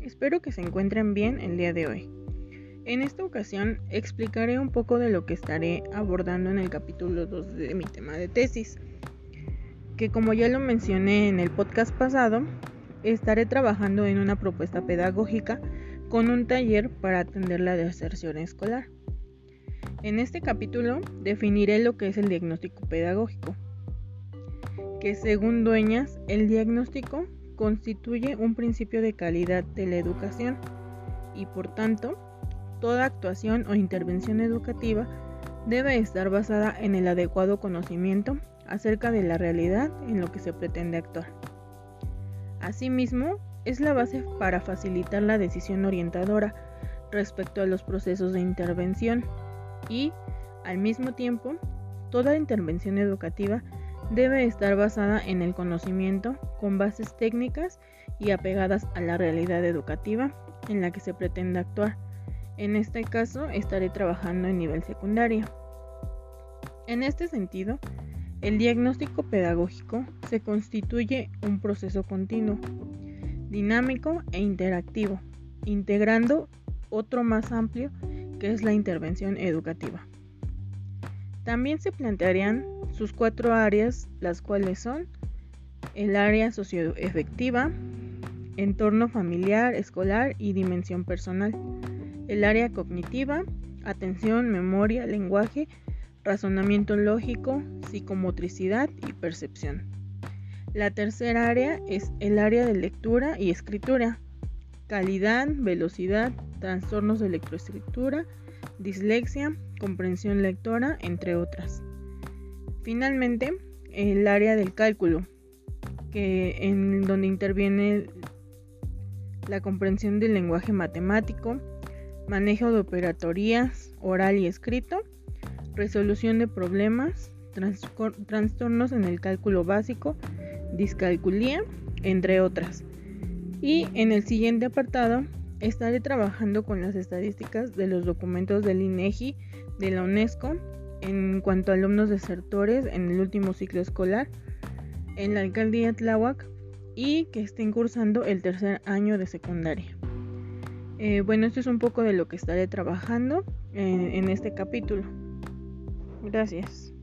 espero que se encuentren bien el día de hoy. En esta ocasión explicaré un poco de lo que estaré abordando en el capítulo 2 de mi tema de tesis, que como ya lo mencioné en el podcast pasado, estaré trabajando en una propuesta pedagógica con un taller para atender la deserción escolar. En este capítulo definiré lo que es el diagnóstico pedagógico, que según Dueñas, el diagnóstico constituye un principio de calidad de la educación y por tanto, toda actuación o intervención educativa debe estar basada en el adecuado conocimiento acerca de la realidad en lo que se pretende actuar. Asimismo, es la base para facilitar la decisión orientadora respecto a los procesos de intervención y, al mismo tiempo, toda intervención educativa debe estar basada en el conocimiento con bases técnicas y apegadas a la realidad educativa en la que se pretende actuar. En este caso estaré trabajando en nivel secundario. En este sentido, el diagnóstico pedagógico se constituye un proceso continuo, dinámico e interactivo, integrando otro más amplio que es la intervención educativa. También se plantearían sus cuatro áreas, las cuales son el área socioefectiva, entorno familiar, escolar y dimensión personal, el área cognitiva, atención, memoria, lenguaje, razonamiento lógico, psicomotricidad y percepción. La tercera área es el área de lectura y escritura, calidad, velocidad, trastornos de lectoescritura, dislexia, comprensión lectora, entre otras. Finalmente, el área del cálculo, que en donde interviene la comprensión del lenguaje matemático, manejo de operatorías oral y escrito, resolución de problemas, trastornos en el cálculo básico, discalculía, entre otras. Y en el siguiente apartado estaré trabajando con las estadísticas de los documentos del INEGI, de la UNESCO, en cuanto a alumnos desertores en el último ciclo escolar en la alcaldía Tláhuac y que estén cursando el tercer año de secundaria. Eh, bueno, esto es un poco de lo que estaré trabajando en este capítulo. Gracias.